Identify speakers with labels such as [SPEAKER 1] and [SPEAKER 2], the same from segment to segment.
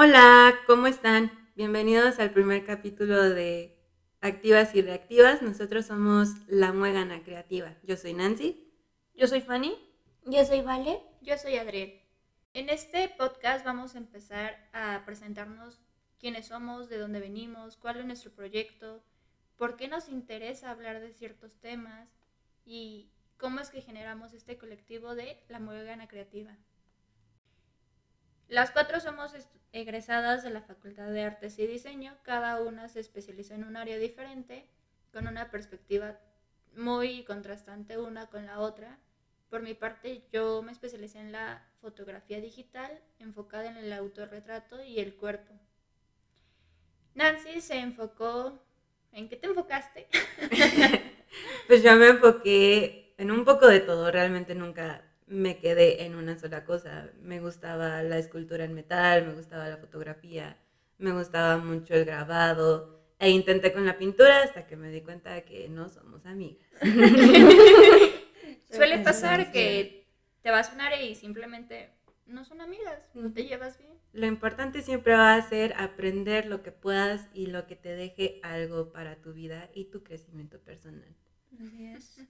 [SPEAKER 1] Hola, ¿cómo están? Bienvenidos al primer capítulo de Activas y Reactivas. Nosotros somos La Muégana Creativa. Yo soy Nancy.
[SPEAKER 2] Yo soy Fanny.
[SPEAKER 3] Yo soy Vale.
[SPEAKER 4] Yo soy Adriel. En este podcast vamos a empezar a presentarnos quiénes somos, de dónde venimos, cuál es nuestro proyecto, por qué nos interesa hablar de ciertos temas y cómo es que generamos este colectivo de La Muégana Creativa. Las cuatro somos egresadas de la Facultad de Artes y Diseño, cada una se especializa en un área diferente, con una perspectiva muy contrastante una con la otra. Por mi parte, yo me especialicé en la fotografía digital, enfocada en el autorretrato y el cuerpo. Nancy se enfocó... ¿En qué te enfocaste?
[SPEAKER 1] pues yo me enfoqué en un poco de todo, realmente nunca me quedé en una sola cosa. Me gustaba la escultura en metal, me gustaba la fotografía, me gustaba mucho el grabado e intenté con la pintura hasta que me di cuenta de que no somos amigas.
[SPEAKER 4] Suele pasar que te vas a un área y simplemente no son amigas, no te llevas bien.
[SPEAKER 1] Lo importante siempre va a ser aprender lo que puedas y lo que te deje algo para tu vida y tu crecimiento personal.
[SPEAKER 2] Así es.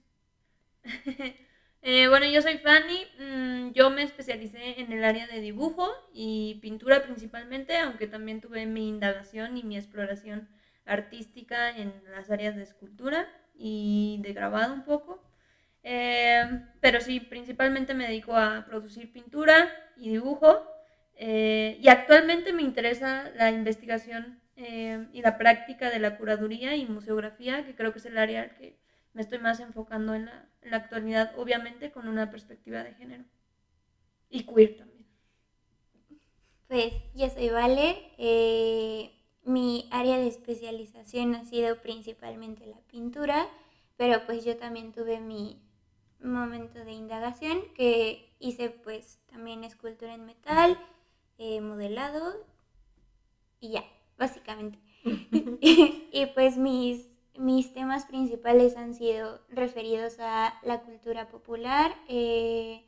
[SPEAKER 2] Eh, bueno, yo soy Fanny, mm, yo me especialicé en el área de dibujo y pintura principalmente, aunque también tuve mi indagación y mi exploración artística en las áreas de escultura y de grabado un poco. Eh, pero sí, principalmente me dedico a producir pintura y dibujo. Eh, y actualmente me interesa la investigación y la práctica de la curaduría y museografía, que creo que es el área al que me estoy más enfocando en la, actualidad, obviamente con una perspectiva de género. Y queer también.
[SPEAKER 3] Pues yo soy Vale. Eh, mi área de especialización ha sido principalmente la pintura, pero pues yo también tuve mi momento de indagación que hice pues también escultura en metal, eh, modelado y ya, básicamente. y pues mis mis temas principales han sido referidos a la cultura popular, eh,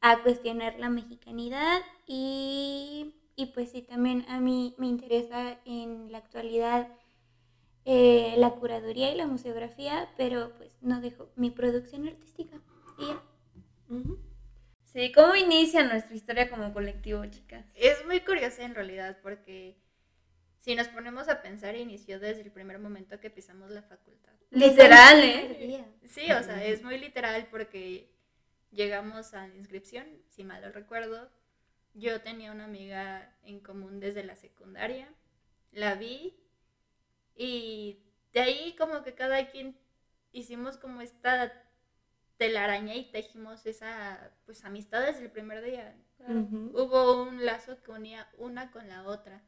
[SPEAKER 3] a cuestionar la mexicanidad y, pues sí, también a mí me interesa en la actualidad eh, la curaduría y la museografía, pero pues no dejo mi producción artística.
[SPEAKER 2] Sí, ¿cómo inicia nuestra historia como colectivo, chicas?
[SPEAKER 4] Es muy curiosa en realidad porque si nos ponemos a pensar, inició desde el primer momento que pisamos la facultad.
[SPEAKER 2] Literal, ¿eh?
[SPEAKER 4] Sí, o sea, es muy literal porque llegamos a la inscripción, si mal lo recuerdo. Yo tenía una amiga en común desde la secundaria, la vi y de ahí como que cada quien hicimos como esta telaraña y tejimos esa pues amistad desde el primer día. Hubo un lazo que unía una con la otra.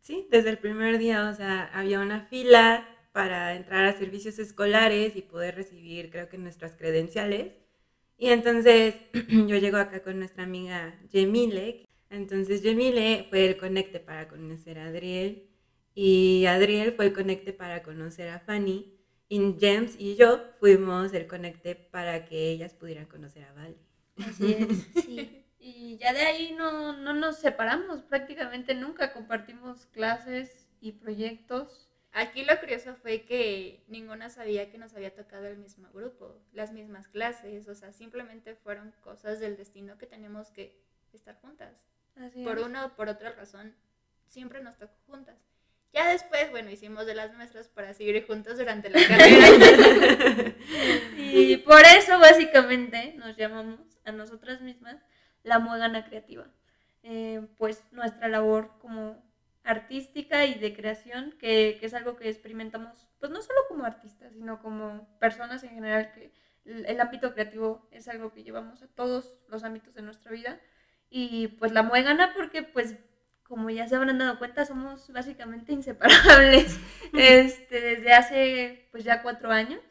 [SPEAKER 1] Sí, desde el primer día, o sea, había una fila para entrar a servicios escolares y poder recibir, creo que nuestras credenciales. Y entonces yo llego acá con nuestra amiga Yemile. Entonces Yemile fue el conecte para conocer a Adriel y Adriel fue el conecte para conocer a Fanny. Y James y yo fuimos el conecte para que ellas pudieran conocer a Vale.
[SPEAKER 2] Así es, sí. Y ya de ahí no, no nos separamos prácticamente nunca, compartimos clases y proyectos.
[SPEAKER 4] Aquí lo curioso fue que ninguna sabía que nos había tocado el mismo grupo, las mismas clases, o sea, simplemente fueron cosas del destino que teníamos que estar juntas. por una o por otra razón, siempre nos tocó juntas. Ya después, bueno, hicimos de las nuestras para seguir juntos durante la carrera.
[SPEAKER 2] y por eso básicamente nos llamamos a nosotras mismas la muegana creativa. Eh, pues nuestra labor como artística y de creación, que, es algo que experimentamos, pues no solo como artistas, sino como personas en general, que el, ámbito creativo es algo que llevamos a todos los ámbitos de nuestra vida. Y pues la muegana, porque pues como ya se habrán dado cuenta, somos básicamente inseparables este, desde hace pues ya cuatro años.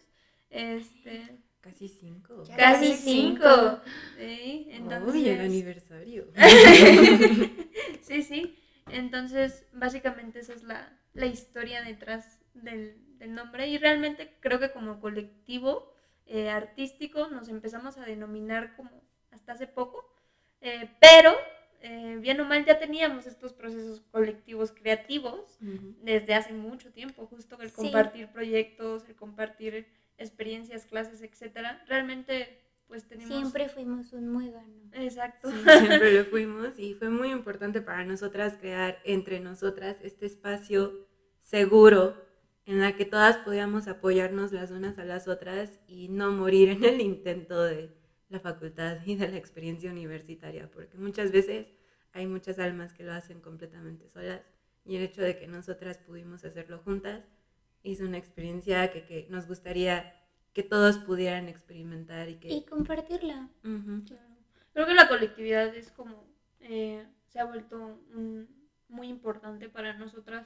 [SPEAKER 2] Este,
[SPEAKER 1] Casi cinco.
[SPEAKER 2] Casi cinco. Sí,
[SPEAKER 1] entonces... Uy, el aniversario.
[SPEAKER 2] sí, sí. Entonces, básicamente esa es la, historia detrás del, nombre y realmente creo que como colectivo eh, artístico nos empezamos a denominar como hasta hace poco, eh, pero eh, bien o mal ya teníamos estos procesos colectivos creativos desde hace mucho tiempo, justo el
[SPEAKER 3] Sí.
[SPEAKER 2] compartir proyectos, el compartir experiencias, clases, etcétera. Realmente, pues tenemos...
[SPEAKER 3] Siempre fuimos un muégano.
[SPEAKER 2] Exacto.
[SPEAKER 1] Sí, siempre lo fuimos y fue muy importante para nosotras crear entre nosotras este espacio seguro en la que todas podíamos apoyarnos las unas a las otras y no morir en el intento de la facultad y de la experiencia universitaria, porque muchas veces hay muchas almas que lo hacen completamente solas y el hecho de que nosotras pudimos hacerlo juntas hizo una experiencia que, que nos gustaría que todos pudieran experimentar y que...
[SPEAKER 3] Y compartirla.
[SPEAKER 2] Claro. Creo que la colectividad es como, eh, se ha vuelto un- muy importante para nosotras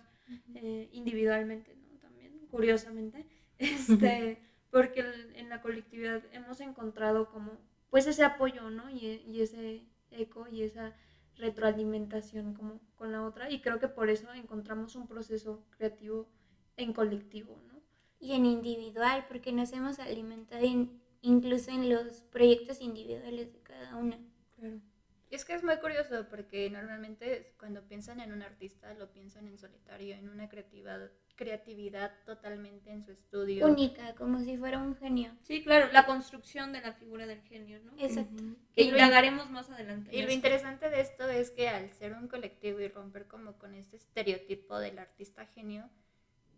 [SPEAKER 2] eh, individualmente, ¿no? También, curiosamente, este, porque el- en la colectividad hemos encontrado como, pues ese apoyo, ¿no? Y, y ese eco y esa retroalimentación como con la otra, y creo que por eso encontramos un proceso creativo en colectivo, ¿no?
[SPEAKER 3] Y en individual, porque nos hemos alimentado in- incluso en los proyectos individuales de cada una.
[SPEAKER 2] Claro.
[SPEAKER 4] Y es que es muy curioso porque normalmente cuando piensan en un artista lo piensan en solitario, en una creatividad, creatividad totalmente en su estudio.
[SPEAKER 3] Única, como si fuera un genio.
[SPEAKER 2] Sí, claro, la construcción de la figura del genio, ¿no?
[SPEAKER 3] Exacto.
[SPEAKER 1] Ujú.
[SPEAKER 2] Que
[SPEAKER 4] Y lo-
[SPEAKER 2] indagaremos más adelante.
[SPEAKER 4] Y
[SPEAKER 2] en
[SPEAKER 4] lo interesante de esto es que al ser un colectivo y romper como con este estereotipo del artista genio,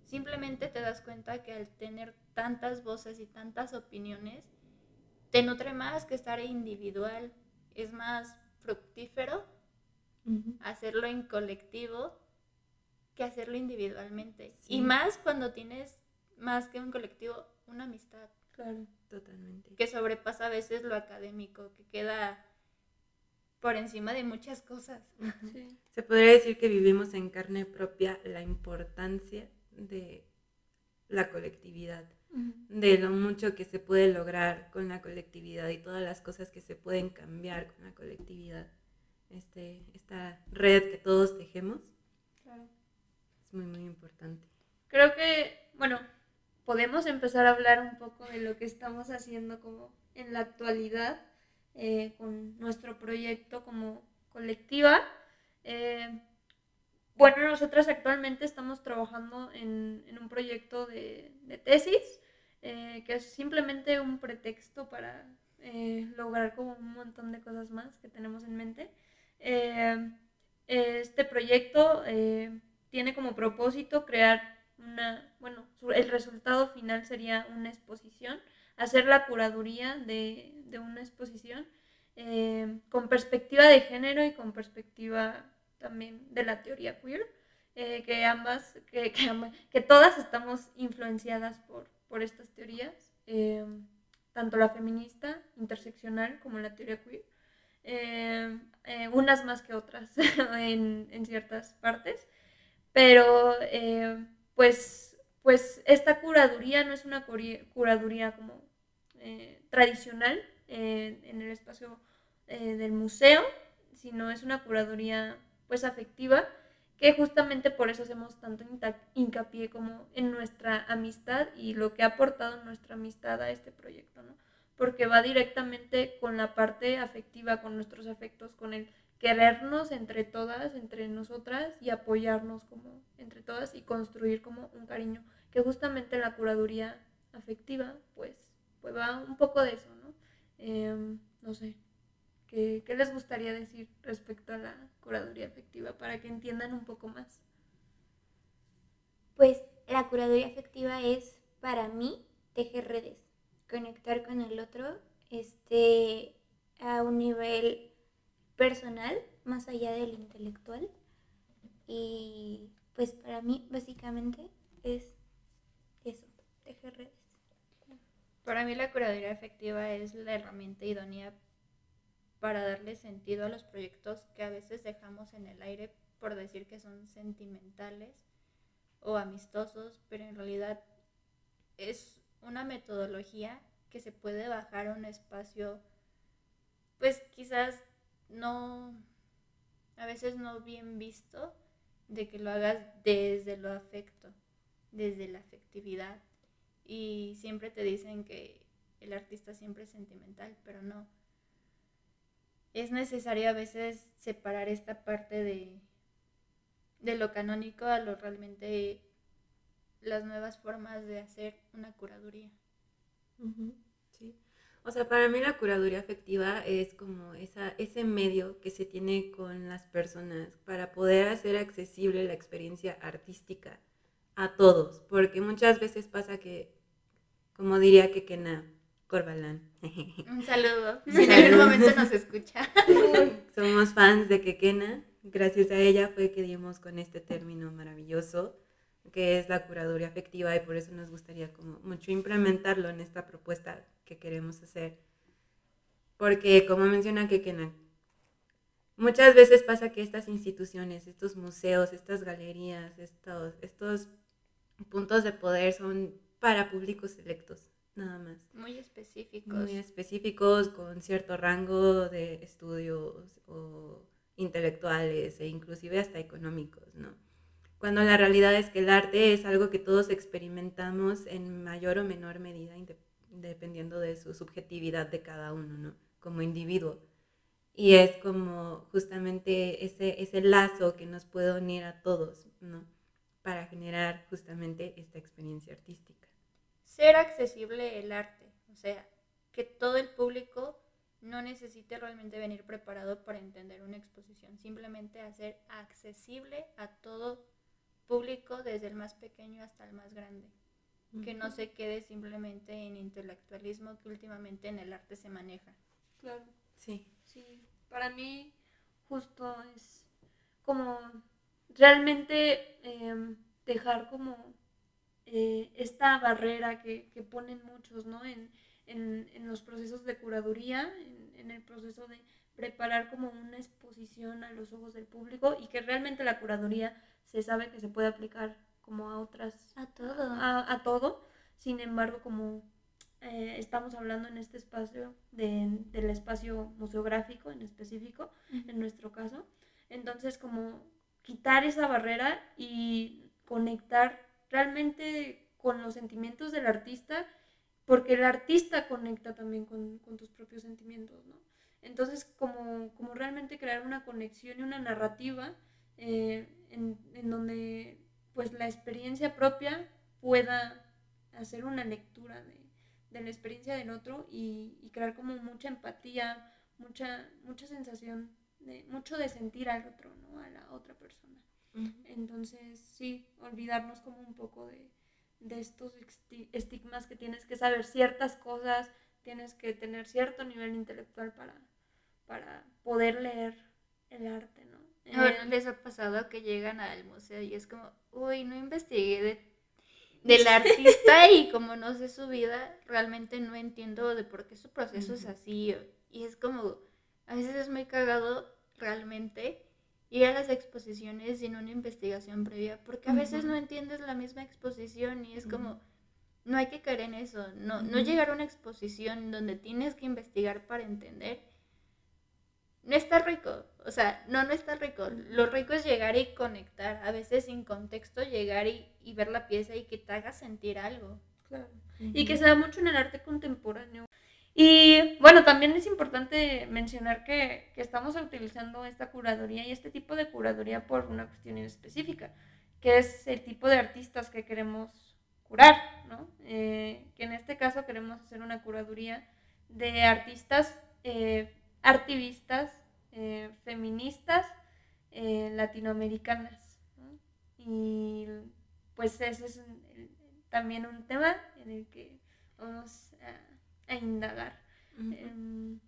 [SPEAKER 4] simplemente te das cuenta que al tener tantas voces y tantas opiniones, te nutre más que estar individual. Es más fructífero hacerlo en colectivo que hacerlo individualmente.
[SPEAKER 1] Sí.
[SPEAKER 4] Y más cuando tienes más que un colectivo, una amistad
[SPEAKER 2] Claro.
[SPEAKER 1] Totalmente.
[SPEAKER 4] que sobrepasa a veces lo académico, que queda por encima de muchas cosas.
[SPEAKER 2] Sí.
[SPEAKER 1] Se podría decir que vivimos en carne propia la importancia de la colectividad, de lo mucho que se puede lograr con la colectividad y todas las cosas que se pueden cambiar con la colectividad. Este, esta red que todos tejemos
[SPEAKER 2] Claro.
[SPEAKER 1] es muy, muy importante.
[SPEAKER 2] Creo que, bueno, podemos empezar a hablar un poco de lo que estamos haciendo como en la actualidad eh, con nuestro proyecto como colectiva. Eh, bueno, nosotras actualmente estamos trabajando en, en un proyecto de, tesis, eh, que es simplemente un pretexto para eh, lograr como un montón de cosas más que tenemos en mente. Eh, este proyecto tiene como propósito crear una, bueno, el resultado final sería una exposición, hacer la curaduría de, de una exposición con perspectiva de género y con perspectiva también de la teoría queer, eh, que ambas, que, que, todas estamos influenciadas por, por estas teorías, eh, tanto la feminista, interseccional, como la teoría queer, eh, eh, unas más que otras en, en ciertas partes, pero eh, pues, pues esta curaduría no es una curaduría como eh, tradicional en el espacio del museo, sino es una curaduría pues afectiva que justamente por eso hacemos tanto hincapié como en nuestra amistad y lo que ha aportado nuestra amistad a este proyecto, ¿no? Porque va directamente con la parte afectiva, con nuestros afectos, con el querernos entre todas, entre nosotras y apoyarnos como entre todas y construir como un cariño, que justamente la curaduría afectiva, pues, pues va un poco de eso, ¿no? Em, no sé, ¿qué, ¿qué les gustaría decir respecto a la curaduría afectiva para que entiendan un poco más?
[SPEAKER 3] Pues la curaduría afectiva es para mí tejer redes, conectar con el otro este, a un nivel personal, más allá del intelectual. Y pues para mí básicamente es eso, tejer redes.
[SPEAKER 4] Para mí la curaduría efectiva es la herramienta idónea para darle sentido a los proyectos que a veces dejamos en el aire por decir que son sentimentales o amistosos, pero en realidad es una metodología que se puede bajar a un espacio, pues quizás no, a veces no bien visto, de que lo hagas desde lo afecto, desde la afectividad. Y siempre te dicen que el artista siempre es sentimental, pero no. Es necesario a veces separar esta parte de, de lo canónico a lo realmente las nuevas formas de hacer una curaduría.
[SPEAKER 1] Sí. O sea, para mí la curaduría afectiva es como esa, ese medio que se tiene con las personas para poder hacer accesible la experiencia artística a todos, porque muchas veces pasa que, como diría Kekena Corbalán,
[SPEAKER 4] Un saludo, si en algún momento nos escucha.
[SPEAKER 1] somos fans de Kekena, gracias a ella fue que dimos con este término maravilloso que es la curaduría afectiva y por eso nos gustaría como mucho implementarlo en esta propuesta que queremos hacer. Porque como menciona Kekena, muchas veces pasa que estas instituciones, estos museos, estas galerías, estos, estos puntos de poder son para públicos selectos, nada más.
[SPEAKER 4] Muy específicos.
[SPEAKER 1] Muy específicos, con cierto rango de estudios o intelectuales e inclusive hasta económicos, ¿no? Cuando la realidad es que el arte es algo que todos experimentamos en mayor o menor medida, dependiendo de su subjetividad de cada uno, ¿no? Como individuo. Y es como justamente ese, ese lazo que nos puede unir a todos, ¿no? Para generar justamente esta experiencia artística.
[SPEAKER 4] Ser accesible el arte, o sea, que todo el público no necesite realmente venir preparado para entender una exposición, simplemente hacer accesible a todo público desde el más pequeño hasta el más grande. Que no se quede simplemente en intelectualismo que últimamente en el arte se maneja.
[SPEAKER 2] Claro.
[SPEAKER 1] Sí.
[SPEAKER 2] Sí, para mí justo es como realmente em, dejar como eh, esta barrera que, que, ponen muchos, ¿no? En, en, en, los procesos de curaduría, en, en el proceso de preparar como una exposición a los ojos del público y que realmente la curaduría se sabe que se puede aplicar como a otras...
[SPEAKER 3] A todo.
[SPEAKER 2] A, a todo. Sin embargo, como eh, estamos hablando en este espacio de, del espacio museográfico en específico, en nuestro caso, entonces como quitar esa barrera y conectar realmente con los sentimientos del artista, porque el artista conecta también con, tus propios sentimientos, ¿no? Entonces, como, como realmente crear una conexión y una narrativa eh, en, donde pues la experiencia propia pueda hacer una lectura de, la experiencia del otro y, crear como mucha empatía, mucha, mucha sensación, mucho de sentir al otro, ¿no? A la otra persona. Uh -huh. Entonces, sí, olvidarnos como un poco de, de estos estigmas que tienes que saber ciertas cosas, tienes que tener cierto nivel intelectual para, para poder leer el arte, ¿no?
[SPEAKER 4] Ahora les ha pasado que llegan al museo y es como, uy, no investigué de, del artista y como no sé su vida, realmente no entiendo de por qué su proceso uh -huh. es así. Y es como, a veces es muy cagado realmente ir a las exposiciones sin una investigación previa, porque a veces no entiendes la misma exposición y es como, no hay que caer en eso, no, no llegar a una exposición donde tienes que investigar para entender no está rico. O sea, no, no está rico. Lo rico es llegar y conectar. A veces sin contexto, llegar y, y ver la pieza y que te haga sentir algo.
[SPEAKER 2] Claro. Uh -huh. Y que se da mucho en el arte contemporáneo. Y bueno, también es importante mencionar que, que, estamos utilizando esta curaduría y este tipo de curaduría por una cuestión específica, que es el tipo de artistas que queremos curar, ¿no? Eh, que en este caso queremos hacer una curaduría de artistas eh, activistas eh, feministas eh, latinoamericanas. ¿no? Y pues ese es también un tema en el que vamos a, a indagar. Uh -huh. eh,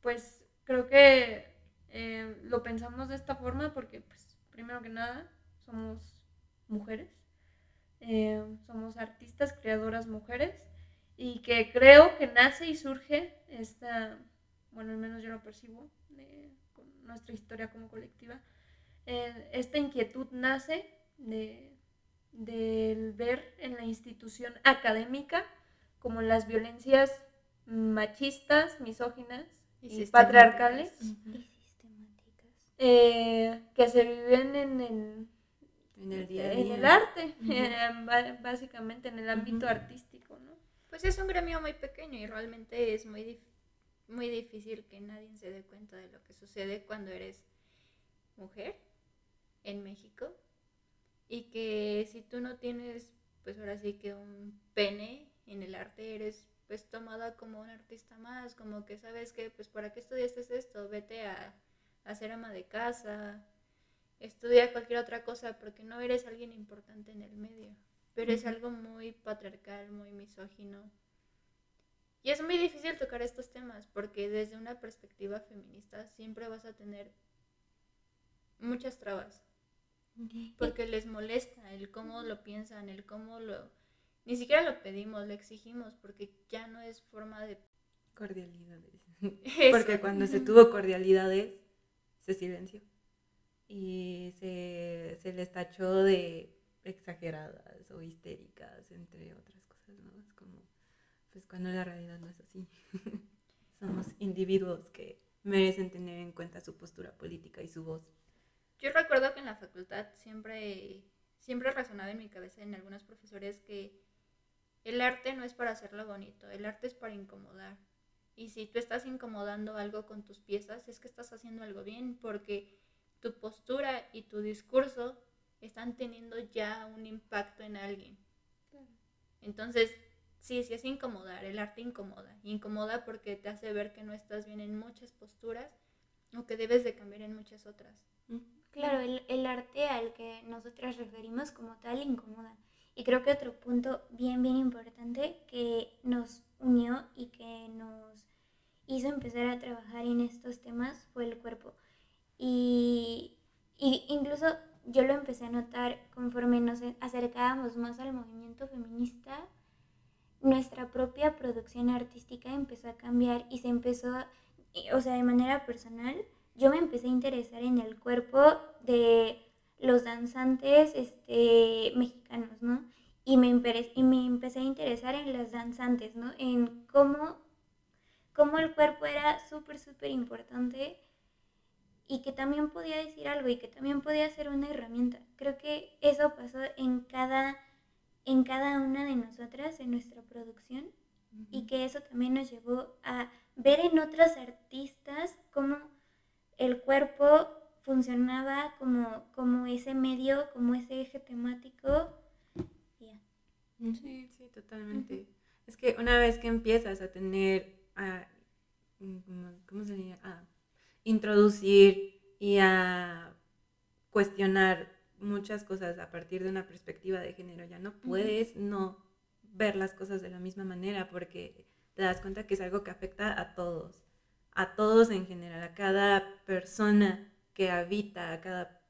[SPEAKER 2] pues creo que eh, lo pensamos de esta forma porque, pues, primero que nada, somos mujeres, eh, somos artistas, creadoras mujeres, y que creo que nace y surge esta bueno, al menos yo lo percibo, con nuestra historia como colectiva, eh, esta inquietud nace de, de, ver en la institución académica como las violencias machistas, misóginas y, y patriarcales
[SPEAKER 3] uh -huh.
[SPEAKER 2] eh, que se viven en el,
[SPEAKER 1] en el, día
[SPEAKER 2] en
[SPEAKER 1] día.
[SPEAKER 2] el arte, uh -huh. básicamente en el ámbito uh -huh. artístico. ¿no?
[SPEAKER 4] Pues es un gremio muy pequeño y realmente es muy difícil muy difícil que nadie se dé cuenta de lo que sucede cuando eres mujer en México y que si tú no tienes, pues ahora sí que un pene en el arte, eres pues tomada como un artista más, como que sabes que pues para qué estudiaste esto, vete a, a ser ama de casa, estudia cualquier otra cosa porque no eres alguien importante en el medio, pero es algo muy patriarcal, muy misógino. Y es muy difícil tocar estos temas porque desde una perspectiva feminista siempre vas a tener muchas trabas. Porque les molesta el cómo lo piensan, el cómo lo... Ni siquiera lo pedimos, lo exigimos porque ya no es forma de...
[SPEAKER 1] Cordialidades. Porque cuando se tuvo cordialidades, se silenció. Y se, se les tachó de exageradas o histéricas, entre otras cosas, ¿no? Es como, pues cuando la realidad no es así. Somos individuos que merecen tener en cuenta su postura política y su voz.
[SPEAKER 4] Yo recuerdo que en la facultad siempre, siempre resonaba en mi cabeza en algunos profesores que el arte no es para hacerlo bonito, el arte es para incomodar. Y si tú estás incomodando algo con tus piezas, es que estás haciendo algo bien, porque tu postura y tu discurso están teniendo ya un impacto en alguien. Entonces, sí, sí es incomodar, el arte incomoda. Incomoda porque te hace ver que no estás bien en muchas posturas o que debes de cambiar en muchas otras.
[SPEAKER 3] Claro, el, el arte al que nosotras referimos como tal incomoda. Y creo que otro punto bien, bien importante que nos unió y que nos hizo empezar a trabajar en estos temas fue el cuerpo. Y, y incluso yo lo empecé a notar conforme nos acercábamos más al movimiento feminista, nuestra propia producción artística empezó a cambiar y se empezó, o sea, de manera personal, yo me empecé a interesar en el cuerpo de los danzantes este, mexicanos, ¿no? Y me, y me empecé a interesar en las danzantes, ¿no? En cómo, cómo el cuerpo era súper, súper importante y que también podía decir algo y que también podía ser una herramienta. Creo que eso pasó en cada, en cada una de nosotras, en nuestra producción, y que eso también nos llevó a ver en otras artistas cómo el cuerpo funcionaba como, como ese medio, como ese eje temático.
[SPEAKER 1] Sí, sí, totalmente. Es que una vez que empiezas a tener, a, ¿cómo se diría? A introducir y a cuestionar muchas cosas a partir de una perspectiva de género, ya no puedes no ver las cosas de la misma manera porque te das cuenta que es algo que afecta a todos, a todos en general, a cada persona que habita, a cada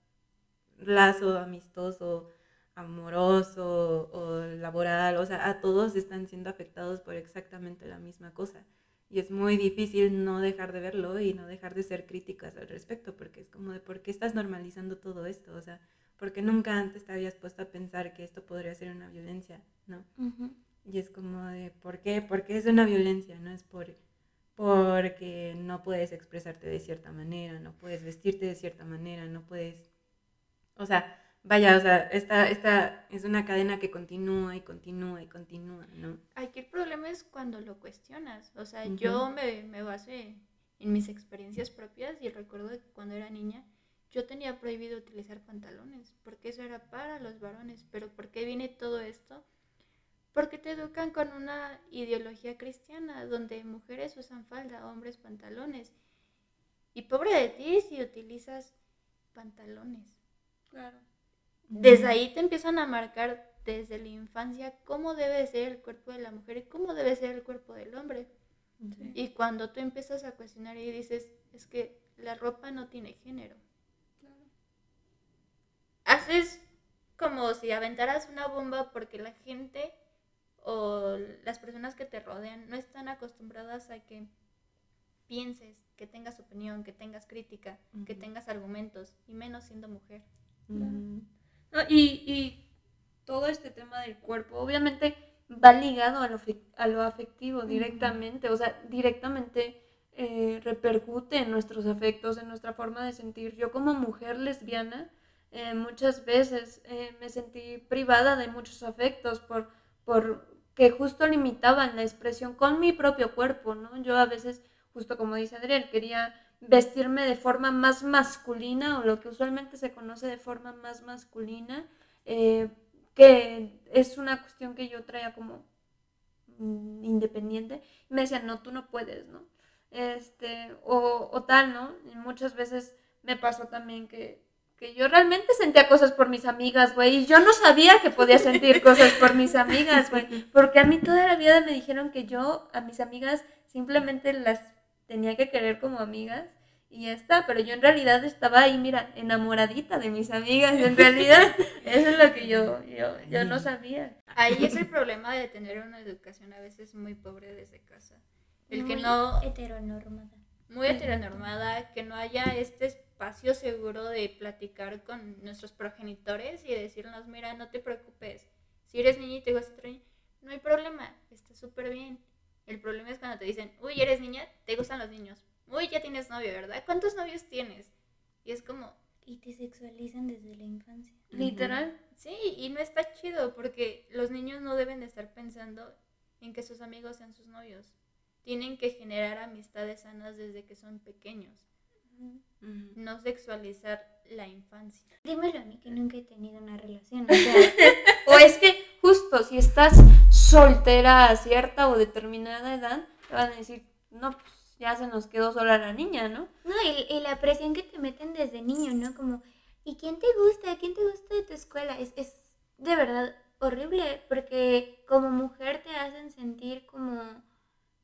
[SPEAKER 1] lazo amistoso, amoroso o laboral, o sea, a todos están siendo afectados por exactamente la misma cosa. Y es muy difícil no dejar de verlo y no dejar de ser críticas al respecto, porque es como de por qué estás normalizando todo esto, o sea, porque nunca antes te habías puesto a pensar que esto podría ser una violencia, ¿no? Y es como de por qué, porque es una violencia, no es por porque no puedes expresarte de cierta manera, no puedes vestirte de cierta manera, no puedes, o sea, vaya, o sea, esta, esta es una cadena que continúa y continúa y continúa, ¿no?
[SPEAKER 4] Aquí el problema es cuando lo cuestionas, o sea, yo me, me basé en mis experiencias propias y recuerdo que cuando era niña yo tenía prohibido utilizar pantalones, porque eso era para los varones, pero ¿por qué viene todo esto? Porque te educan con una ideología cristiana, donde mujeres usan falda, hombres pantalones. Y pobre de ti si utilizas pantalones.
[SPEAKER 2] Claro.
[SPEAKER 4] Desde ahí te empiezan a marcar desde la infancia cómo debe ser el cuerpo de la mujer y cómo debe ser el cuerpo del hombre. Y cuando tú empiezas a cuestionar y dices, es que la ropa no tiene género. Haces como si aventaras una bomba porque la gente o las personas que te rodean no están acostumbradas a que pienses, que tengas opinión, que tengas crítica, que tengas argumentos, y menos siendo mujer.
[SPEAKER 2] y, todo este tema del cuerpo, obviamente va ligado a lo, a lo afectivo directamente, o sea, directamente eh, repercute en nuestros afectos, en nuestra forma de sentir. Yo como mujer lesbiana, eh, muchas veces eh, me sentí privada de muchos afectos por, por que justo limitaban la expresión con mi propio cuerpo, ¿no? Yo a veces justo como dice Adriel, quería vestirme de forma más masculina o lo que usualmente se conoce de forma más masculina, eh, que es una cuestión que yo traía como mm, independiente. Y me decían, no, tú no puedes, ¿no? Este, o, o tal, ¿no? Y muchas veces me pasó también que, que yo realmente sentía cosas por mis amigas, güey, y yo no sabía que podía sentir cosas por mis amigas, güey, porque a mí toda la vida me dijeron que yo a mis amigas simplemente las tenía que querer como amigas y ya está, pero yo en realidad estaba ahí, mira, enamoradita de mis amigas, en realidad eso es lo que yo, yo, yo no sabía.
[SPEAKER 4] Ahí es el problema de tener una educación a veces muy pobre desde casa. El que
[SPEAKER 3] Muy
[SPEAKER 4] no,
[SPEAKER 3] heteronormada.
[SPEAKER 4] muy heteronormada, que no haya este espacio seguro de platicar con nuestros progenitores y decirnos, mira, no te preocupes, si eres niña y te gusta otro niño, no hay problema, está súper bien. El problema es cuando te dicen, uy, eres niña, te gustan los niños, uy, ya tienes novio, ¿verdad? ¿Cuántos novios tienes? Y es como,
[SPEAKER 3] Y te sexualizan desde la infancia.
[SPEAKER 2] Literal.
[SPEAKER 4] sí, y no está chido porque los niños no deben de estar pensando en que sus amigos sean sus novios. Tienen que generar amistades sanas desde que son pequeños, No sexualizar la infancia.
[SPEAKER 3] Dímelo a mí que nunca he tenido una relación. O sea,
[SPEAKER 2] O es que justo si estás soltera a cierta o determinada edad, te van a decir, no, pues ya se nos quedó sola la niña, ¿no?
[SPEAKER 3] no, y, y la presión que te meten desde niño, ¿no? Como, ¿y quién te gusta? ¿Quién te gusta de tu escuela? Es, es de verdad horrible porque como mujer te hacen sentir como,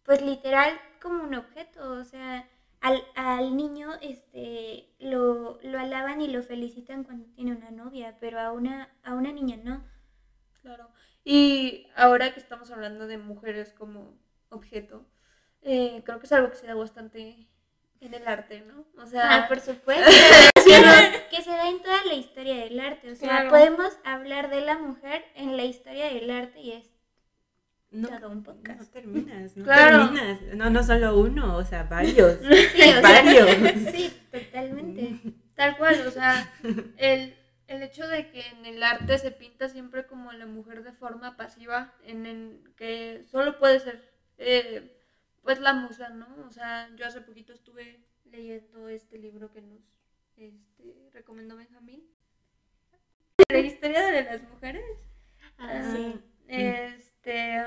[SPEAKER 3] pues literal, como un objeto. O sea, al, al niño este, lo, lo alaban y lo felicitan cuando tiene una novia, pero a una, a una niña no.
[SPEAKER 2] Claro. Y ahora que estamos hablando de mujeres como objeto, eh, creo que es algo que se da bastante en el arte, ¿no? O sea,
[SPEAKER 3] Ah, por supuesto. Que se da en toda la historia del arte. O sea,
[SPEAKER 2] Claro.
[SPEAKER 3] podemos hablar de la mujer en la historia del arte y es
[SPEAKER 1] No,
[SPEAKER 3] todo un
[SPEAKER 1] no terminas, no
[SPEAKER 2] Claro.
[SPEAKER 1] terminas. No, no solo uno, o sea, varios.
[SPEAKER 3] Sí, o sea,
[SPEAKER 1] varios.
[SPEAKER 3] sí, totalmente.
[SPEAKER 2] Tal cual, o sea, el, el hecho de que en el arte se pinta siempre como la mujer de forma pasiva, en el que solo puede ser, eh, pues, la musa, ¿no? O sea, yo hace poquito estuve leyendo este libro que nos este, recomendó Benjamín. La historia de las mujeres.
[SPEAKER 3] Ah, sí.
[SPEAKER 2] Este,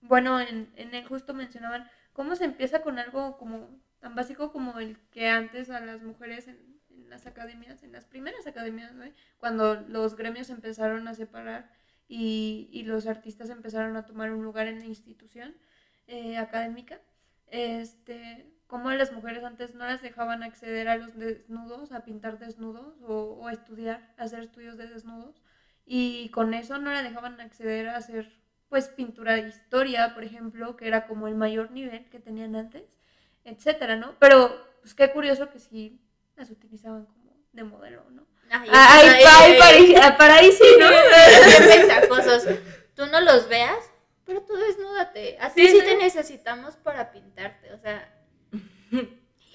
[SPEAKER 2] bueno, en, en justo mencionaban cómo se empieza con algo como tan básico como el que antes a las mujeres en, las academias, en las primeras academias, cuando los gremios empezaron a separar y, y los artistas empezaron a tomar un lugar en la institución eh, académica, este, cómo a las mujeres antes no las dejaban acceder a los desnudos, a pintar desnudos o, o estudiar, hacer estudios de desnudos y con eso no la dejaban acceder a hacer pues pintura de historia, por ejemplo, que era como el mayor nivel que tenían antes, etcétera, ¿no? Pero pues qué curioso que sí las utilizaban como de modelo, ¿no?
[SPEAKER 4] Ay,
[SPEAKER 2] Ay,
[SPEAKER 4] ay,
[SPEAKER 2] ay, para, ahí- para ahí sí, ¿no?
[SPEAKER 4] Qué. Tú no los veas, pero tú desnúdate. A ti
[SPEAKER 2] Sí,
[SPEAKER 4] sí,
[SPEAKER 2] ¿no?
[SPEAKER 4] te necesitamos para pintarte. O sea,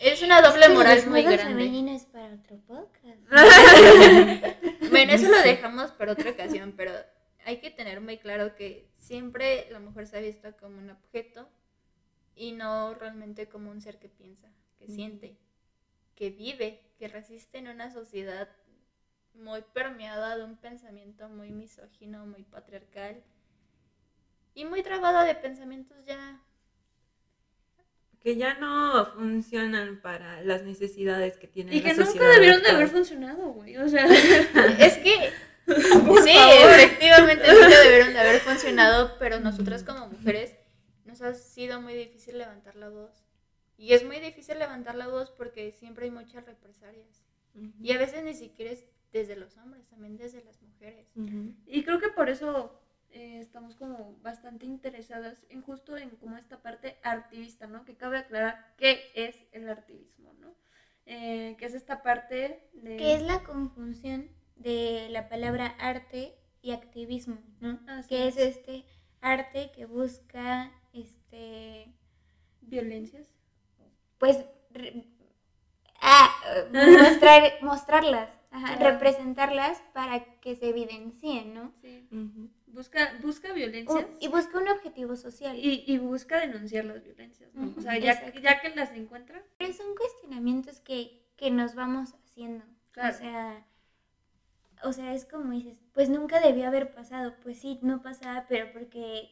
[SPEAKER 4] es una doble
[SPEAKER 3] El
[SPEAKER 4] moral muy grande.
[SPEAKER 3] es para otro podcast.
[SPEAKER 4] Bueno, eso lo dejamos para otra ocasión, pero hay que tener muy claro que siempre la mujer se ha visto como un objeto y no realmente como un ser que piensa, que siente, que vive, que resiste en una sociedad muy permeada de un pensamiento muy misógino, muy patriarcal y muy trabada de pensamientos ya
[SPEAKER 1] Que ya no funcionan para las necesidades que tiene
[SPEAKER 2] Y
[SPEAKER 1] la
[SPEAKER 2] que nunca debieron de haber funcionado, güey. O sea,
[SPEAKER 4] Es que sí, efectivamente nunca debieron de haber funcionado, pero nosotras como mujeres nos ha sido muy difícil levantar la voz. Y es muy difícil levantar la voz porque siempre hay muchas represalias. Y a veces ni siquiera es desde los hombres, también desde las mujeres.
[SPEAKER 2] Y creo que por eso eh, estamos como bastante interesadas en justo en como esta parte artivista, ¿no? Que cabe aclarar qué es el artivismo, ¿no? Eh, que es esta parte de...
[SPEAKER 3] Que es la conjunción de la palabra arte y activismo, ¿no?
[SPEAKER 2] Así
[SPEAKER 3] que es
[SPEAKER 2] es.
[SPEAKER 3] este arte que busca, este,
[SPEAKER 2] Violencias.
[SPEAKER 3] pues, re- ah, mostrar, mostrarlas, ajá,
[SPEAKER 2] Claro.
[SPEAKER 3] representarlas para que se evidencien, ¿no?
[SPEAKER 2] Sí. Busca, busca violencias.
[SPEAKER 3] Y busca un objetivo social.
[SPEAKER 2] Y, y busca denunciar las violencias, ¿no? O sea, ya, ya que las encuentra,
[SPEAKER 3] Pero son cuestionamientos que, que nos vamos haciendo.
[SPEAKER 2] Claro.
[SPEAKER 3] O sea, o sea, es como dices, pues nunca debió haber pasado. Pues sí, no pasaba, pero porque,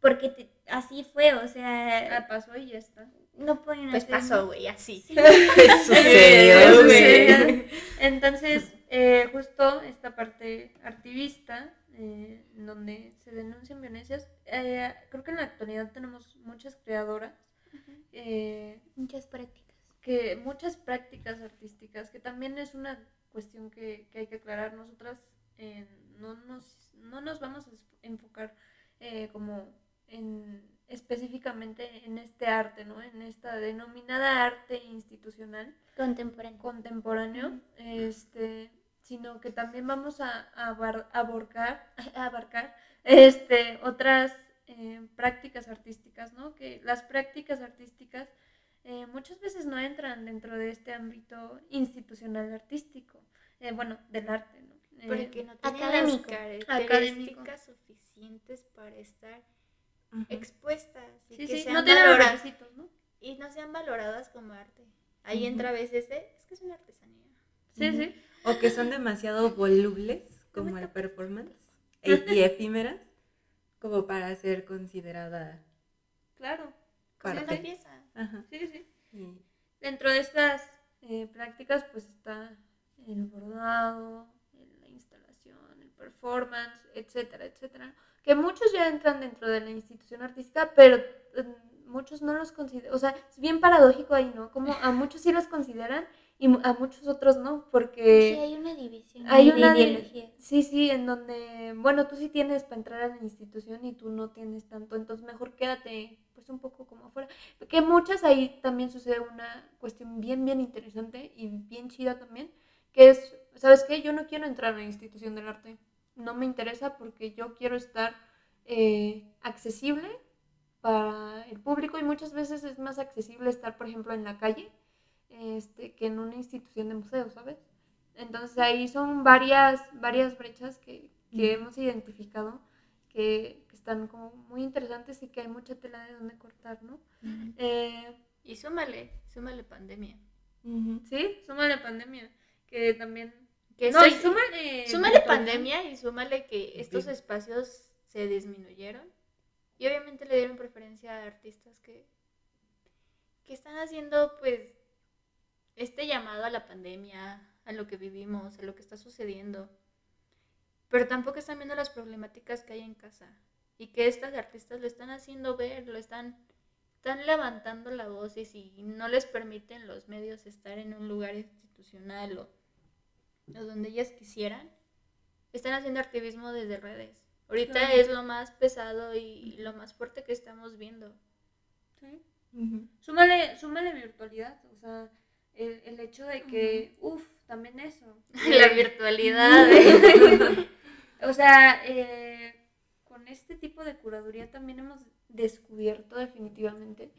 [SPEAKER 3] porque te- así fue, o sea,
[SPEAKER 2] ah, pasó y ya está.
[SPEAKER 3] no pueden
[SPEAKER 4] Pues
[SPEAKER 3] hacer-
[SPEAKER 4] pasó, güey, así.
[SPEAKER 3] Sí.
[SPEAKER 1] ¿Qué sucedió, güey?
[SPEAKER 2] Entonces, eh, justo esta parte activista, eh, en donde se denuncian violencias, eh, creo que en la actualidad tenemos muchas creadoras, eh,
[SPEAKER 3] Muchas prácticas.
[SPEAKER 2] que muchas prácticas artísticas, que también es una cuestión que, que hay que aclarar. Nosotras eh, no, nos, no nos vamos a enfocar eh, como en específicamente en este arte, ¿no? En esta denominada arte institucional
[SPEAKER 3] Contemporáneo.
[SPEAKER 2] contemporáneo, este, sino que también vamos a, abar- abarcar, a abarcar este, otras eh, prácticas artísticas, ¿no? Que las prácticas artísticas eh, muchas veces no entran dentro de este ámbito institucional artístico, eh, bueno, del arte, ¿no? Eh,
[SPEAKER 4] Porque no tienen
[SPEAKER 3] académico.
[SPEAKER 4] las
[SPEAKER 2] Académico.
[SPEAKER 4] características suficientes para estar expuestas y
[SPEAKER 2] sí,
[SPEAKER 4] que
[SPEAKER 2] sí,
[SPEAKER 4] sean
[SPEAKER 2] no
[SPEAKER 4] valoradas
[SPEAKER 2] ¿no?
[SPEAKER 4] y no sean valoradas como arte. Ahí entra a veces ese, es que es una artesanía.
[SPEAKER 2] Sí, sí.
[SPEAKER 1] O que son demasiado volubles, como el performance, e- y efímeras, como para ser considerada
[SPEAKER 2] Claro.
[SPEAKER 4] Como una pieza.
[SPEAKER 1] Ajá.
[SPEAKER 2] Sí, sí.
[SPEAKER 1] Y-
[SPEAKER 2] Dentro de estas eh, prácticas, pues está el bordado, la instalación, el performance, etcétera, etcétera. Que muchos ya entran dentro de la institución artística, pero eh, muchos no los consideran. O sea, es bien paradójico ahí, ¿no? Como a muchos sí los consideran y a muchos otros no, porque.
[SPEAKER 3] Sí, hay una división
[SPEAKER 2] hay una
[SPEAKER 3] ideologías.
[SPEAKER 2] Sí, sí, en donde, bueno, tú sí tienes para entrar a la institución y tú no tienes tanto, entonces mejor quédate pues un poco como afuera. Que muchas ahí también sucede una cuestión bien, bien interesante y bien chida también, que es, ¿sabes qué? Yo no quiero entrar a la institución del arte, no me interesa porque yo quiero estar eh, accesible para el público y muchas veces es más accesible estar, por ejemplo, en la calle este, que en una institución de museo, ¿sabes? Entonces ahí son varias, varias brechas que, que hemos identificado que, que están como muy interesantes y que hay mucha tela de donde cortar, ¿no? Eh,
[SPEAKER 4] Y súmale, súmale pandemia.
[SPEAKER 2] Sí, súmale pandemia, que también...
[SPEAKER 4] Que
[SPEAKER 2] no, y súmale...
[SPEAKER 4] súmale pandemia y súmale que estos
[SPEAKER 1] Sí.
[SPEAKER 4] espacios se disminuyeron. Y obviamente le dieron preferencia a artistas que, que están haciendo pues este llamado a la pandemia, a lo que vivimos, a lo que está sucediendo. Pero tampoco están viendo las problemáticas que hay en casa. Y que estas artistas lo están haciendo ver, lo están, están levantando la voz y si no les permiten los medios estar en un lugar institucional o, o donde ellas quisieran, están haciendo activismo desde redes. Ahorita
[SPEAKER 2] Claro.
[SPEAKER 4] es lo más pesado y lo más fuerte que estamos viendo.
[SPEAKER 2] Sí.
[SPEAKER 1] Ujú.
[SPEAKER 2] Súmale, súmale virtualidad, o sea, el, el hecho de que, uff, también eso.
[SPEAKER 4] La
[SPEAKER 2] Eh,
[SPEAKER 4] virtualidad.
[SPEAKER 2] o sea, eh, con este tipo de curaduría también hemos descubierto definitivamente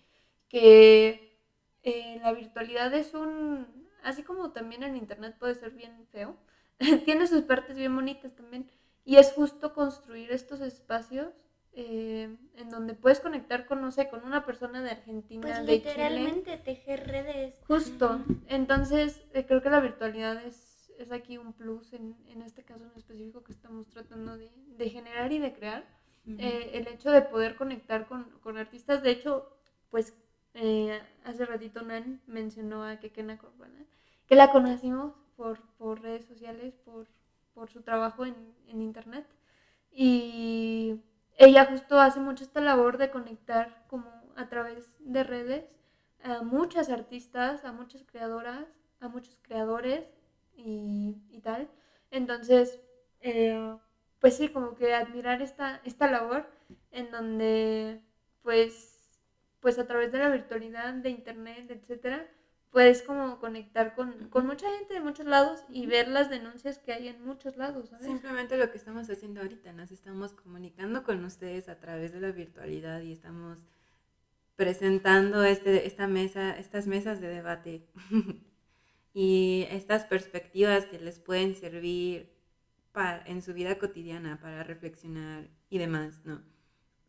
[SPEAKER 2] que eh, la virtualidad es un, así como también en internet puede ser bien feo, tiene sus partes bien bonitas también. Y es justo construir estos espacios eh, en donde puedes conectar con, no sé, con una persona de Argentina,
[SPEAKER 3] Pues
[SPEAKER 2] de Chile.
[SPEAKER 3] literalmente tejer redes.
[SPEAKER 2] Justo. Entonces, eh, creo que la virtualidad es, es aquí un plus en, en este caso en específico que estamos tratando de, de generar y de crear. Eh, el hecho de poder conectar con, con artistas, de hecho, pues eh, hace ratito Nan mencionó a Kekena Corbalán, que la conocimos por, por redes sociales, por, por su trabajo en, en internet. Y ella justo hace mucho esta labor de conectar como a través de redes a muchas artistas, a muchas creadoras, a muchos creadores y, y tal. Entonces, eh, pues sí, como que admirar esta, esta labor en donde pues, pues a través de la virtualidad, de internet, etcétera, puedes como conectar con, con mucha gente de muchos lados y ver las denuncias que hay en muchos lados.
[SPEAKER 1] Simplemente lo que estamos haciendo ahorita, nos estamos comunicando con ustedes a través de la virtualidad y estamos presentando este, esta mesa, estas mesas de debate y estas perspectivas que les pueden servir para, en su vida cotidiana para reflexionar y demás, ¿no?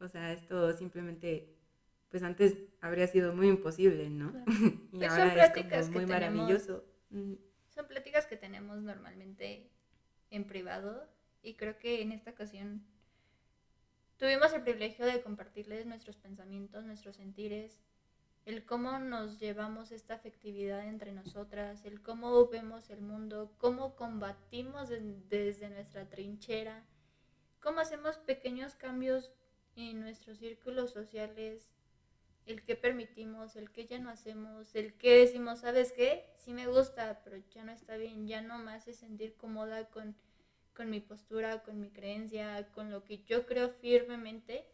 [SPEAKER 1] O sea, esto simplemente, pues antes habría sido muy imposible, ¿no? y
[SPEAKER 4] Pues
[SPEAKER 1] ahora
[SPEAKER 4] son
[SPEAKER 1] es como muy
[SPEAKER 4] que
[SPEAKER 1] maravilloso.
[SPEAKER 4] Son pláticas que tenemos normalmente en privado y creo que en esta ocasión tuvimos el privilegio de compartirles nuestros pensamientos, nuestros sentires, el cómo nos llevamos esta afectividad entre nosotras, el cómo vemos el mundo, cómo combatimos de- desde nuestra trinchera, cómo hacemos pequeños cambios en nuestros círculos sociales, el que permitimos, el que ya no hacemos, el que decimos, ¿sabes qué? Sí me gusta, pero ya no está bien, ya no me hace sentir cómoda con, con mi postura, con mi creencia, con lo que yo creo firmemente.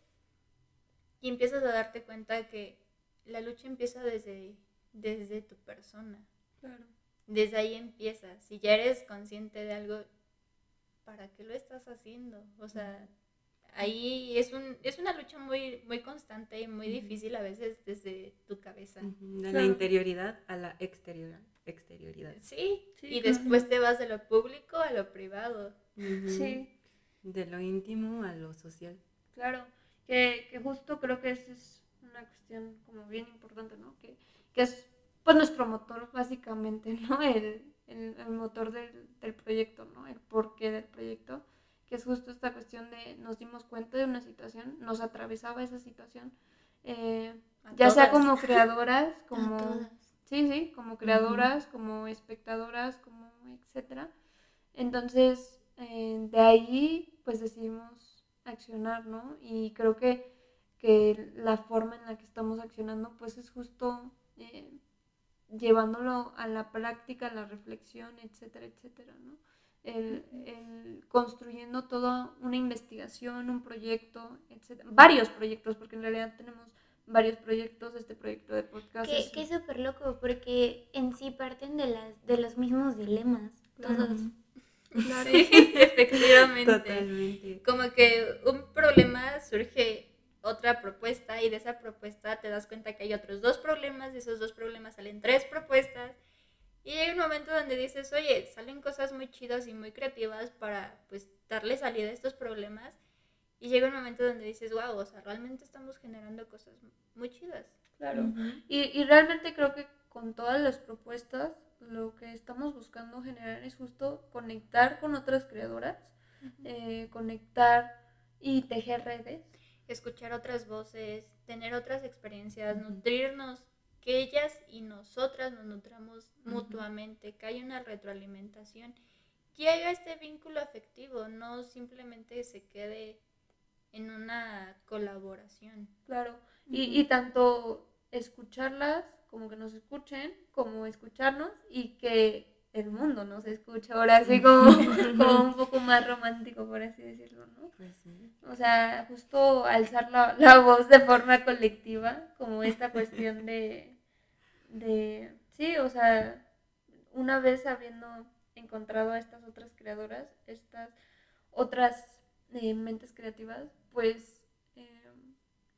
[SPEAKER 4] Y empiezas a darte cuenta que la lucha empieza desde, desde tu persona.
[SPEAKER 2] Claro.
[SPEAKER 4] Desde ahí empieza. Si ya eres consciente de algo, ¿para qué lo estás haciendo? O sea, ahí es, un, es una lucha muy, muy constante y muy difícil a veces desde tu cabeza.
[SPEAKER 1] De la interioridad a la exterior, exterioridad.
[SPEAKER 4] Sí,
[SPEAKER 2] Sí,
[SPEAKER 4] y
[SPEAKER 2] claro.
[SPEAKER 4] después te vas de lo público a lo privado.
[SPEAKER 2] Sí,
[SPEAKER 1] De lo íntimo a lo social.
[SPEAKER 2] claro. Que, que justo creo que esa es una cuestión como bien importante, ¿no? Que, que es pues nuestro motor básicamente, ¿no? El, el, el motor del, del proyecto, ¿no? El porqué del proyecto. Que es justo esta cuestión de nos dimos cuenta de una situación, nos atravesaba esa situación. eh, ya sea como creadoras, como... Sí, sí, como creadoras, como espectadoras, como etcétera. Entonces, eh, de ahí, pues decidimos accionar, ¿no? Y creo que, que la forma en la que estamos accionando, pues es justo eh, llevándolo a la práctica, a la reflexión, etcétera, etcétera, ¿no? El, el construyendo toda una investigación, un proyecto, etcétera. Varios proyectos, porque en realidad tenemos varios proyectos, este proyecto de podcast.
[SPEAKER 3] Que,
[SPEAKER 2] es-
[SPEAKER 3] que es súper loco porque en sí parten de, las, de los mismos dilemas. Todos.
[SPEAKER 2] Claro.
[SPEAKER 4] Sí, efectivamente.
[SPEAKER 1] Totalmente.
[SPEAKER 4] Como que un problema surge otra propuesta y de esa propuesta te das cuenta que hay otros dos problemas, de esos dos problemas salen tres propuestas y llega un momento donde dices, oye, salen cosas muy chidas y muy creativas para pues darle salida a estos problemas y llega un momento donde dices, wow, o sea, realmente estamos generando cosas muy chidas.
[SPEAKER 2] Claro. Y, y realmente creo que con todas las propuestas lo que estamos buscando generar es justo conectar con otras creadoras, eh, conectar y tejer redes.
[SPEAKER 4] escuchar otras voces, tener otras experiencias, nutrirnos, que ellas y nosotras nos nutramos mutuamente, que haya una retroalimentación y haya este vínculo afectivo, no simplemente se quede en una colaboración.
[SPEAKER 2] Claro. Y, y tanto escucharlas como que nos escuchen, como escucharnos y que el mundo nos escuche. Ahora sí como, como un poco más romántico, por así decirlo, ¿no?
[SPEAKER 1] Pues sí.
[SPEAKER 2] O sea, justo alzar la, la voz de forma colectiva, como esta cuestión de, de, sí, o sea, una vez habiendo encontrado a estas otras creadoras, estas otras eh, mentes creativas, pues eh,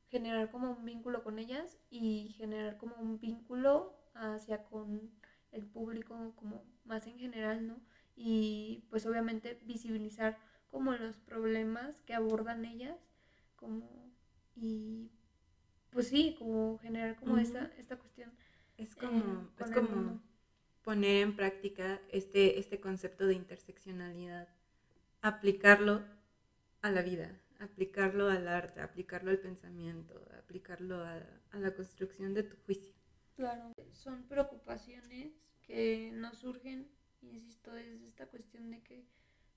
[SPEAKER 2] generar como un vínculo con ellas y generar como un vínculo hacia con el público como más en general, ¿no? Y pues obviamente visibilizar como los problemas que abordan ellas, como y pues sí, como generar como esta, esta cuestión.
[SPEAKER 1] Es como,
[SPEAKER 2] eh,
[SPEAKER 1] es
[SPEAKER 2] con el
[SPEAKER 1] como poner en práctica este, este concepto de interseccionalidad, aplicarlo a la vida, aplicarlo al arte, aplicarlo al pensamiento, aplicarlo a, a la construcción de tu juicio.
[SPEAKER 2] Claro. Son preocupaciones que nos surgen, insisto, desde esta cuestión de que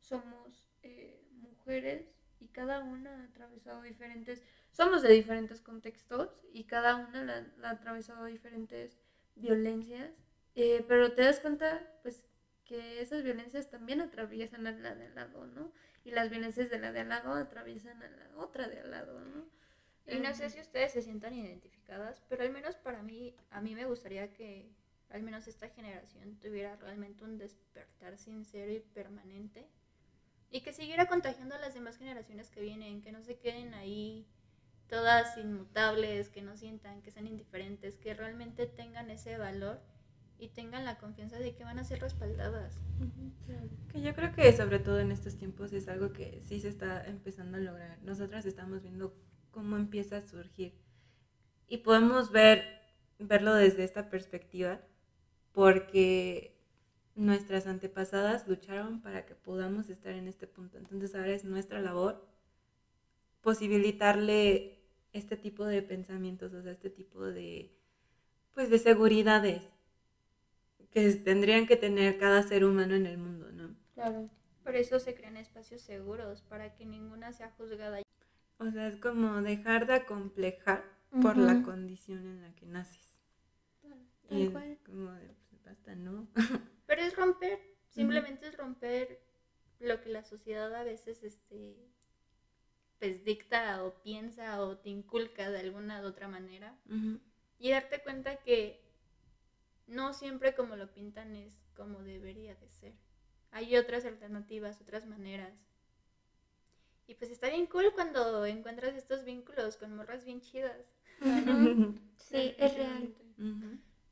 [SPEAKER 2] somos eh, mujeres y cada una ha atravesado diferentes, somos de diferentes contextos y cada una la, la ha atravesado diferentes violencias, eh, pero te das cuenta pues que esas violencias también atraviesan a la de al lado, ¿no? Y las violencias de la de al lado atraviesan a la otra de al lado, ¿no?
[SPEAKER 4] Y no sé si ustedes se sientan identificadas, pero al menos para mí, a mí me gustaría que al menos esta generación tuviera realmente un despertar sincero y permanente y que siguiera contagiando a las demás generaciones que vienen, que no se queden ahí todas inmutables, que no sientan que sean indiferentes, que realmente tengan ese valor y tengan la confianza de que van a ser respaldadas.
[SPEAKER 1] Que yo creo que sobre todo en estos tiempos es algo que sí se está empezando a lograr. Nosotras estamos viendo cómo empieza a surgir y podemos ver verlo desde esta perspectiva porque nuestras antepasadas lucharon para que podamos estar en este punto. Entonces ahora es nuestra labor posibilitarle este tipo de pensamientos, o sea, este tipo de pues de seguridades que tendrían que tener cada ser humano en el mundo, ¿no?
[SPEAKER 2] Claro.
[SPEAKER 4] Por eso se crean espacios seguros, para que ninguna sea juzgada.
[SPEAKER 1] O sea, es como dejar de acomplejar por la condición en la que naces.
[SPEAKER 3] Tal cual.
[SPEAKER 1] como de, basta, ¿no?
[SPEAKER 4] Pero es romper, simplemente es romper lo que la sociedad a veces este pues dicta o piensa o te inculca de alguna u otra manera y darte cuenta que no siempre como lo pintan es como debería de ser. Hay otras alternativas, otras maneras. Y pues está bien cool cuando encuentras estos vínculos con morras bien chidas.
[SPEAKER 3] Sí, es real.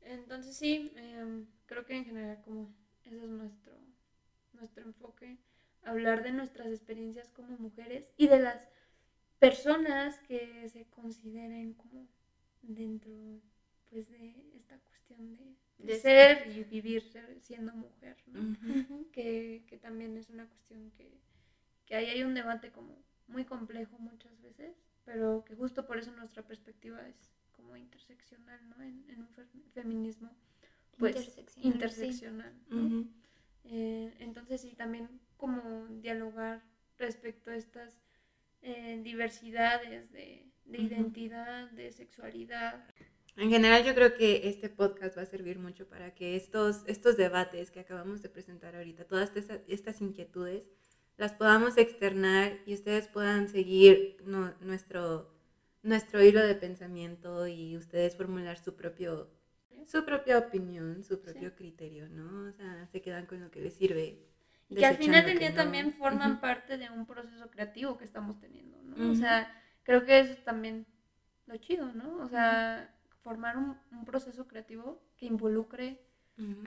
[SPEAKER 2] Entonces sí, em, creo que en general como ese es nuestro, nuestro enfoque, hablar de nuestras experiencias como mujeres y de las personas que se consideren como dentro pues de esta cuestión de, de
[SPEAKER 4] De
[SPEAKER 2] ser y vivir ser- siendo mujer, ¿no? Que, que también es una cuestión que, que ahí hay un debate como muy complejo muchas veces, pero que justo por eso nuestra perspectiva es como interseccional, ¿no? En, en un fe- feminismo pues
[SPEAKER 3] Interseccional.
[SPEAKER 2] Eh, entonces sí, también como dialogar respecto a estas eh, diversidades de, de identidad, de sexualidad.
[SPEAKER 1] En general yo creo que este podcast va a servir mucho para que estos, estos debates que acabamos de presentar ahorita, todas estas, estas inquietudes, las podamos externar y ustedes puedan seguir no- nuestro, nuestro hilo de pensamiento y ustedes formular su propio su propia opinión, su propio criterio, ¿no? O sea, se quedan con lo que les sirve.
[SPEAKER 2] Y que al final del día
[SPEAKER 1] no.
[SPEAKER 2] también forman parte de un proceso creativo que estamos teniendo, ¿no? O sea, creo que eso es también lo chido, ¿no? O sea, formar un, un proceso creativo que involucre.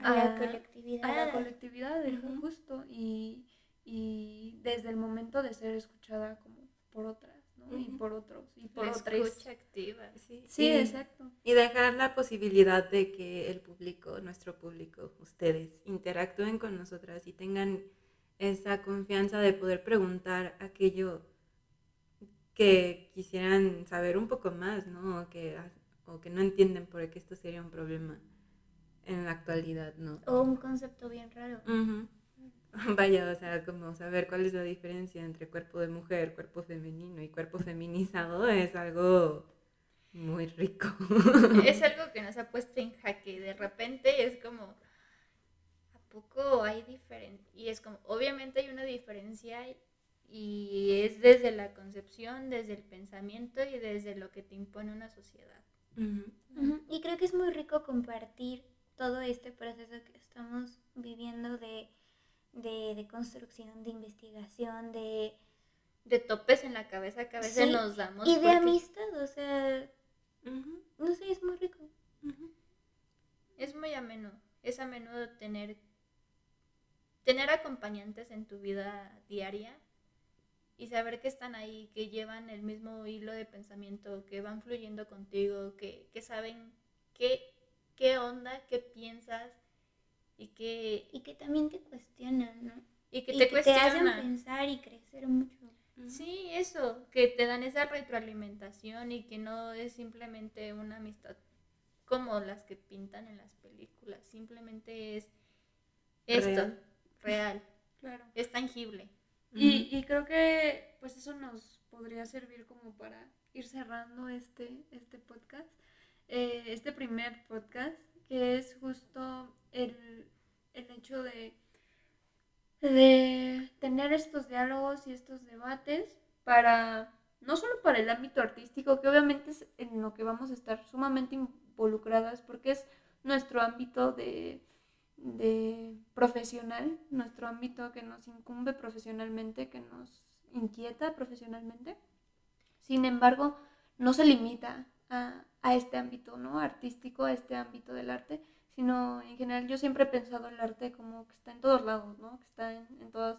[SPEAKER 3] A la colectividad.
[SPEAKER 2] a la colectividad, es justo, y, y desde el momento de ser escuchada como por otras. Y por otros, y por
[SPEAKER 4] La
[SPEAKER 2] otras.
[SPEAKER 4] escucha activa.
[SPEAKER 1] Sí,
[SPEAKER 2] Sí,
[SPEAKER 1] y-
[SPEAKER 2] exacto.
[SPEAKER 1] Y dejar la posibilidad de que el público, nuestro público, ustedes, interactúen con nosotras y tengan esa confianza de poder preguntar aquello que quisieran saber un poco más, ¿no? O que, o que no entienden por qué esto sería un problema en la actualidad, ¿no?
[SPEAKER 3] O un concepto bien raro.
[SPEAKER 1] Ujú. Vaya, o sea, como saber cuál es la diferencia entre cuerpo de mujer, cuerpo femenino y cuerpo feminizado es algo muy rico.
[SPEAKER 4] Es algo que nos ha puesto en jaque. De repente es como, ¿a poco hay diferencia? Y es como, obviamente hay una diferencia y es desde la concepción, desde el pensamiento y desde lo que te impone una sociedad.
[SPEAKER 3] Y creo que es muy rico compartir todo este proceso que estamos viviendo de, de, de construcción, de investigación, de,
[SPEAKER 4] De topes en la cabeza que a veces
[SPEAKER 3] Sí,
[SPEAKER 4] nos damos.
[SPEAKER 3] y de amistad, o sea, no sé, es muy rico.
[SPEAKER 4] Es muy ameno. Es ameno tener, tener acompañantes en tu vida diaria y saber que están ahí, que llevan el mismo hilo de pensamiento, que van fluyendo contigo, que, que saben qué, qué onda, qué piensas y que,
[SPEAKER 3] Y que también te cuestionan, ¿no?
[SPEAKER 4] y que
[SPEAKER 3] y
[SPEAKER 4] te
[SPEAKER 3] que te hacen pensar y crecer mucho.
[SPEAKER 4] Sí, eso, que te dan esa retroalimentación y que no es simplemente una amistad como las que pintan en las películas, simplemente es esto,
[SPEAKER 1] Real.
[SPEAKER 4] real,
[SPEAKER 2] Claro.
[SPEAKER 4] es tangible.
[SPEAKER 2] Y, y creo que pues eso nos podría servir como para ir cerrando este, este podcast, eh, este primer podcast, que es justo el, el hecho de, de tener estos diálogos y estos debates para, no solo para el ámbito artístico, que obviamente es en lo que vamos a estar sumamente involucradas, porque es nuestro ámbito de, de profesional, nuestro ámbito que nos incumbe profesionalmente, que nos inquieta profesionalmente. Sin embargo, no se limita a, a este ámbito ¿no? artístico, a este ámbito del arte, sino en general yo siempre he pensado el arte como que está en todos lados, ¿no? Que está en, en todos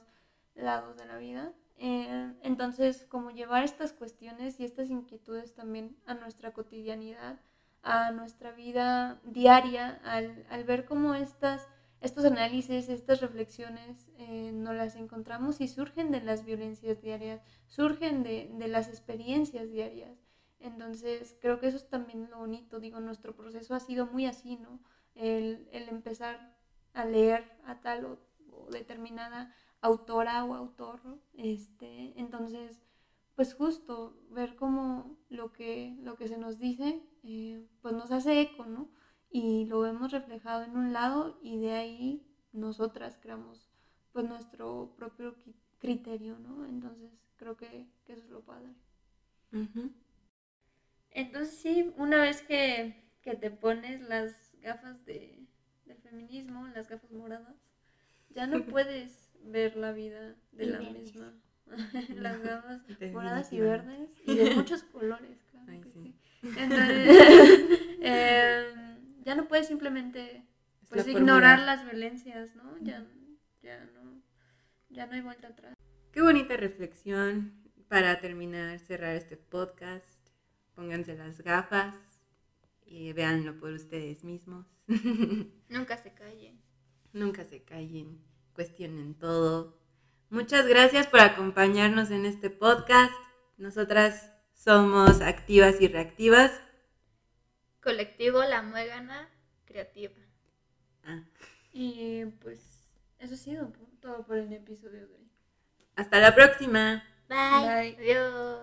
[SPEAKER 2] lados de la vida. Eh, entonces, como llevar estas cuestiones y estas inquietudes también a nuestra cotidianidad, a nuestra vida diaria, al, al ver cómo estas, estos análisis, estas reflexiones eh, nos las encontramos y surgen de las violencias diarias, surgen de, de las experiencias diarias. Entonces, creo que eso es también lo bonito, digo, nuestro proceso ha sido muy así, ¿no? El, el empezar a leer a tal o, determinada autora o autor, este, entonces, pues justo ver cómo lo que, lo que se nos dice, eh, pues nos hace eco, ¿no? Y lo vemos reflejado en un lado y de ahí nosotras creamos pues nuestro propio criterio, ¿no? Entonces creo que, que eso es lo padre. Entonces sí, una vez que, que te pones las gafas de, del feminismo, las gafas moradas, ya no puedes ver la vida de
[SPEAKER 3] Y
[SPEAKER 2] la
[SPEAKER 3] verdes.
[SPEAKER 2] misma. Las gafas moradas y verdes y de muchos colores, claro.
[SPEAKER 1] Ay,
[SPEAKER 2] que
[SPEAKER 1] sí.
[SPEAKER 2] sí. Entonces, em, ya no puedes simplemente
[SPEAKER 1] Es
[SPEAKER 2] pues,
[SPEAKER 1] la
[SPEAKER 2] ignorar
[SPEAKER 1] fórmula.
[SPEAKER 2] las violencias, ¿no? Ya, ya no, ya no hay vuelta atrás.
[SPEAKER 1] Qué bonita reflexión para terminar, cerrar este podcast. Pónganse las gafas y véanlo por ustedes mismos.
[SPEAKER 4] Nunca se callen.
[SPEAKER 1] Nunca se callen, cuestionen todo. Muchas gracias por acompañarnos en este podcast. Nosotras somos activas y reactivas.
[SPEAKER 4] Colectivo La Muégana Creativa.
[SPEAKER 1] Ah,
[SPEAKER 2] Y pues eso ha sido todo por el episodio de hoy.
[SPEAKER 1] hasta la próxima.
[SPEAKER 3] Bye.
[SPEAKER 2] Bye.
[SPEAKER 4] Adiós.